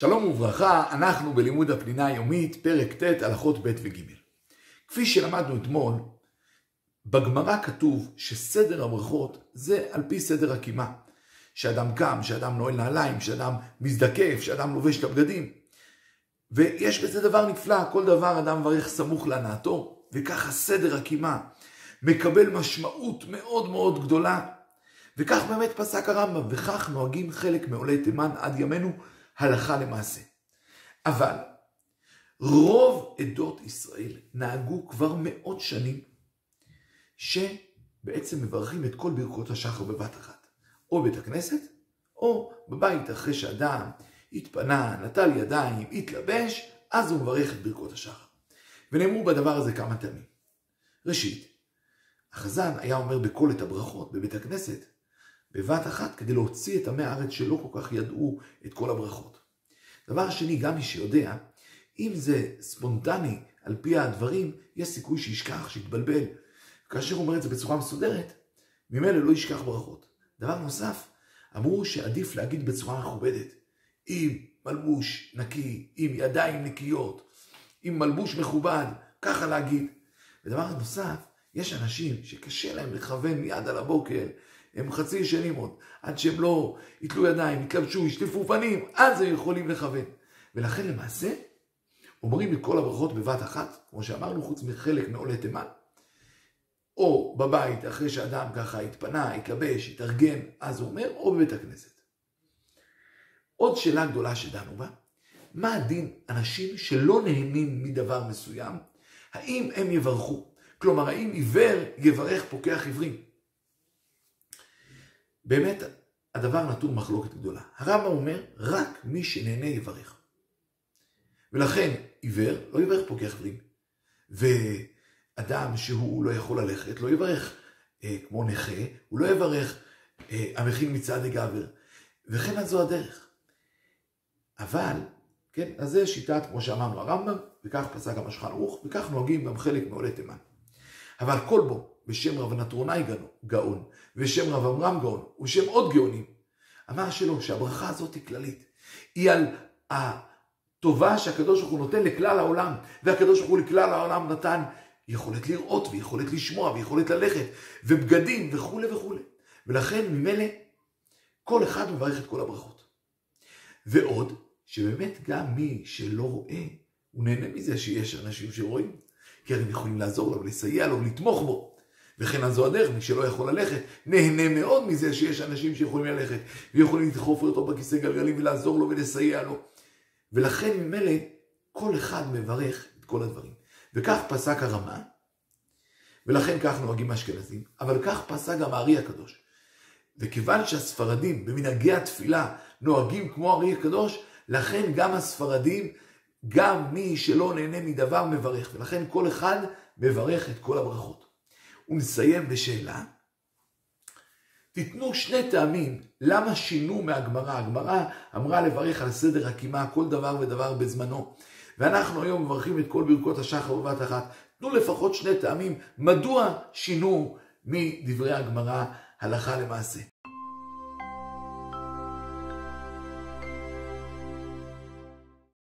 שלום וברכה, אנחנו בלימוד הפנינה היומית, פרק ט', הלכות ב' וג'. כפי שלמדנו אתמול, בגמרא כתוב שסדר הברכות זה על פי סדר הקימה. שאדם קם, שאדם נועל נעליים, שאדם מזדקף, שאדם לובש את הבגדים. ויש בזה דבר נפלא, כל דבר אדם מברך סמוך להנאתו, וככה סדר הקימה מקבל משמעות מאוד מאוד גדולה. וכך באמת פסק הרמב"ם, וכך נוהגים חלק מעולי תימן עד ימינו. הלכה למעשה. אבל רוב עדות ישראל נהגו כבר מאות שנים שבעצם מברכים את כל ברכות השחר בבת אחת. או בית הכנסת, או בבית אחרי שאדם התפנה, נטל ידיים, התלבש, אז הוא מברך את ברכות השחר. ונאמרו בדבר הזה כמה טעמים. ראשית, החזן היה אומר בקול את הברכות בבית הכנסת, בבת אחת כדי להוציא את עמי הארץ שלא כל כך ידעו את כל הברכות. דבר שני, גם מי שיודע, אם זה ספונטני על פי הדברים, יש סיכוי שישכח, שיתבלבל. כאשר הוא אומר את זה בצורה מסודרת, ממילא לא ישכח ברכות. דבר נוסף, אמרו שעדיף להגיד בצורה מכובדת, עם מלבוש נקי, עם ידיים נקיות, עם מלבוש מכובד, ככה להגיד. ודבר נוסף, יש אנשים שקשה להם לכוון מיד על הבוקר, הם חצי ישנים עוד, עד שהם לא יתלו ידיים, יתלבשו, ישטפו פנים, אז הם יכולים לכוון. ולכן למעשה, אומרים את כל הברכות בבת אחת, כמו שאמרנו, חוץ מחלק מעולי תימן. או בבית, אחרי שאדם ככה התפנה, התלבש, התארגן, אז הוא אומר, או בבית הכנסת. עוד שאלה גדולה שדנו בה, מה הדין אנשים שלא נהנים מדבר מסוים, האם הם יברכו? כלומר, האם עיוור יברך פוקח עיוורים? באמת, הדבר נתון מחלוקת גדולה. הרמב"ם אומר, רק מי שנהנה יברך. ולכן, עיוור לא יברך פוקח עיוורים. ואדם שהוא לא יכול ללכת, לא יברך. אה, כמו נכה, הוא לא יברך אה, המכין מצעד גבר. וכן אז זו הדרך. אבל, כן, אז זה שיטת, כמו שאמרנו, הרמב"ם, וכך פסק גם השולחן ערוך, וכך נוהגים גם חלק מעולי תימן. אבל כל בו, בשם רב נטרונאי גאון, ושם רב עמרם גאון, ושם עוד גאונים, אמר שלא, שהברכה הזאת היא כללית. היא על הטובה שהקדוש ברוך הוא נותן לכלל העולם, והקדוש ברוך הוא לכלל העולם נתן יכולת לראות, ויכולת לשמוע, ויכולת ללכת, ובגדים, וכולי וכולי. ולכן ממילא כל אחד מברך את כל הברכות. ועוד, שבאמת גם מי שלא רואה, הוא נהנה מזה שיש אנשים שרואים. כי הם יכולים לעזור לו, לסייע לו, לתמוך בו. וכן אז זו הדרך, מי שלא יכול ללכת, נהנה מאוד מזה שיש אנשים שיכולים ללכת, ויכולים לדחוף אותו בכיסא גלגלים ולעזור לו ולסייע לו. ולכן ממילא כל אחד מברך את כל הדברים. וכך פסק הרמה, ולכן כך נוהגים האשכנזים, אבל כך פסק גם הארי הקדוש. וכיוון שהספרדים במנהגי התפילה נוהגים כמו הארי הקדוש, לכן גם הספרדים גם מי שלא נהנה מדבר מברך, ולכן כל אחד מברך את כל הברכות. ונסיים בשאלה, תיתנו שני טעמים למה שינו מהגמרא. הגמרא אמרה לברך על סדר הקימה כל דבר ודבר בזמנו. ואנחנו היום מברכים את כל ברכות השחר בבת אחת. תנו לפחות שני טעמים מדוע שינו מדברי הגמרא הלכה למעשה.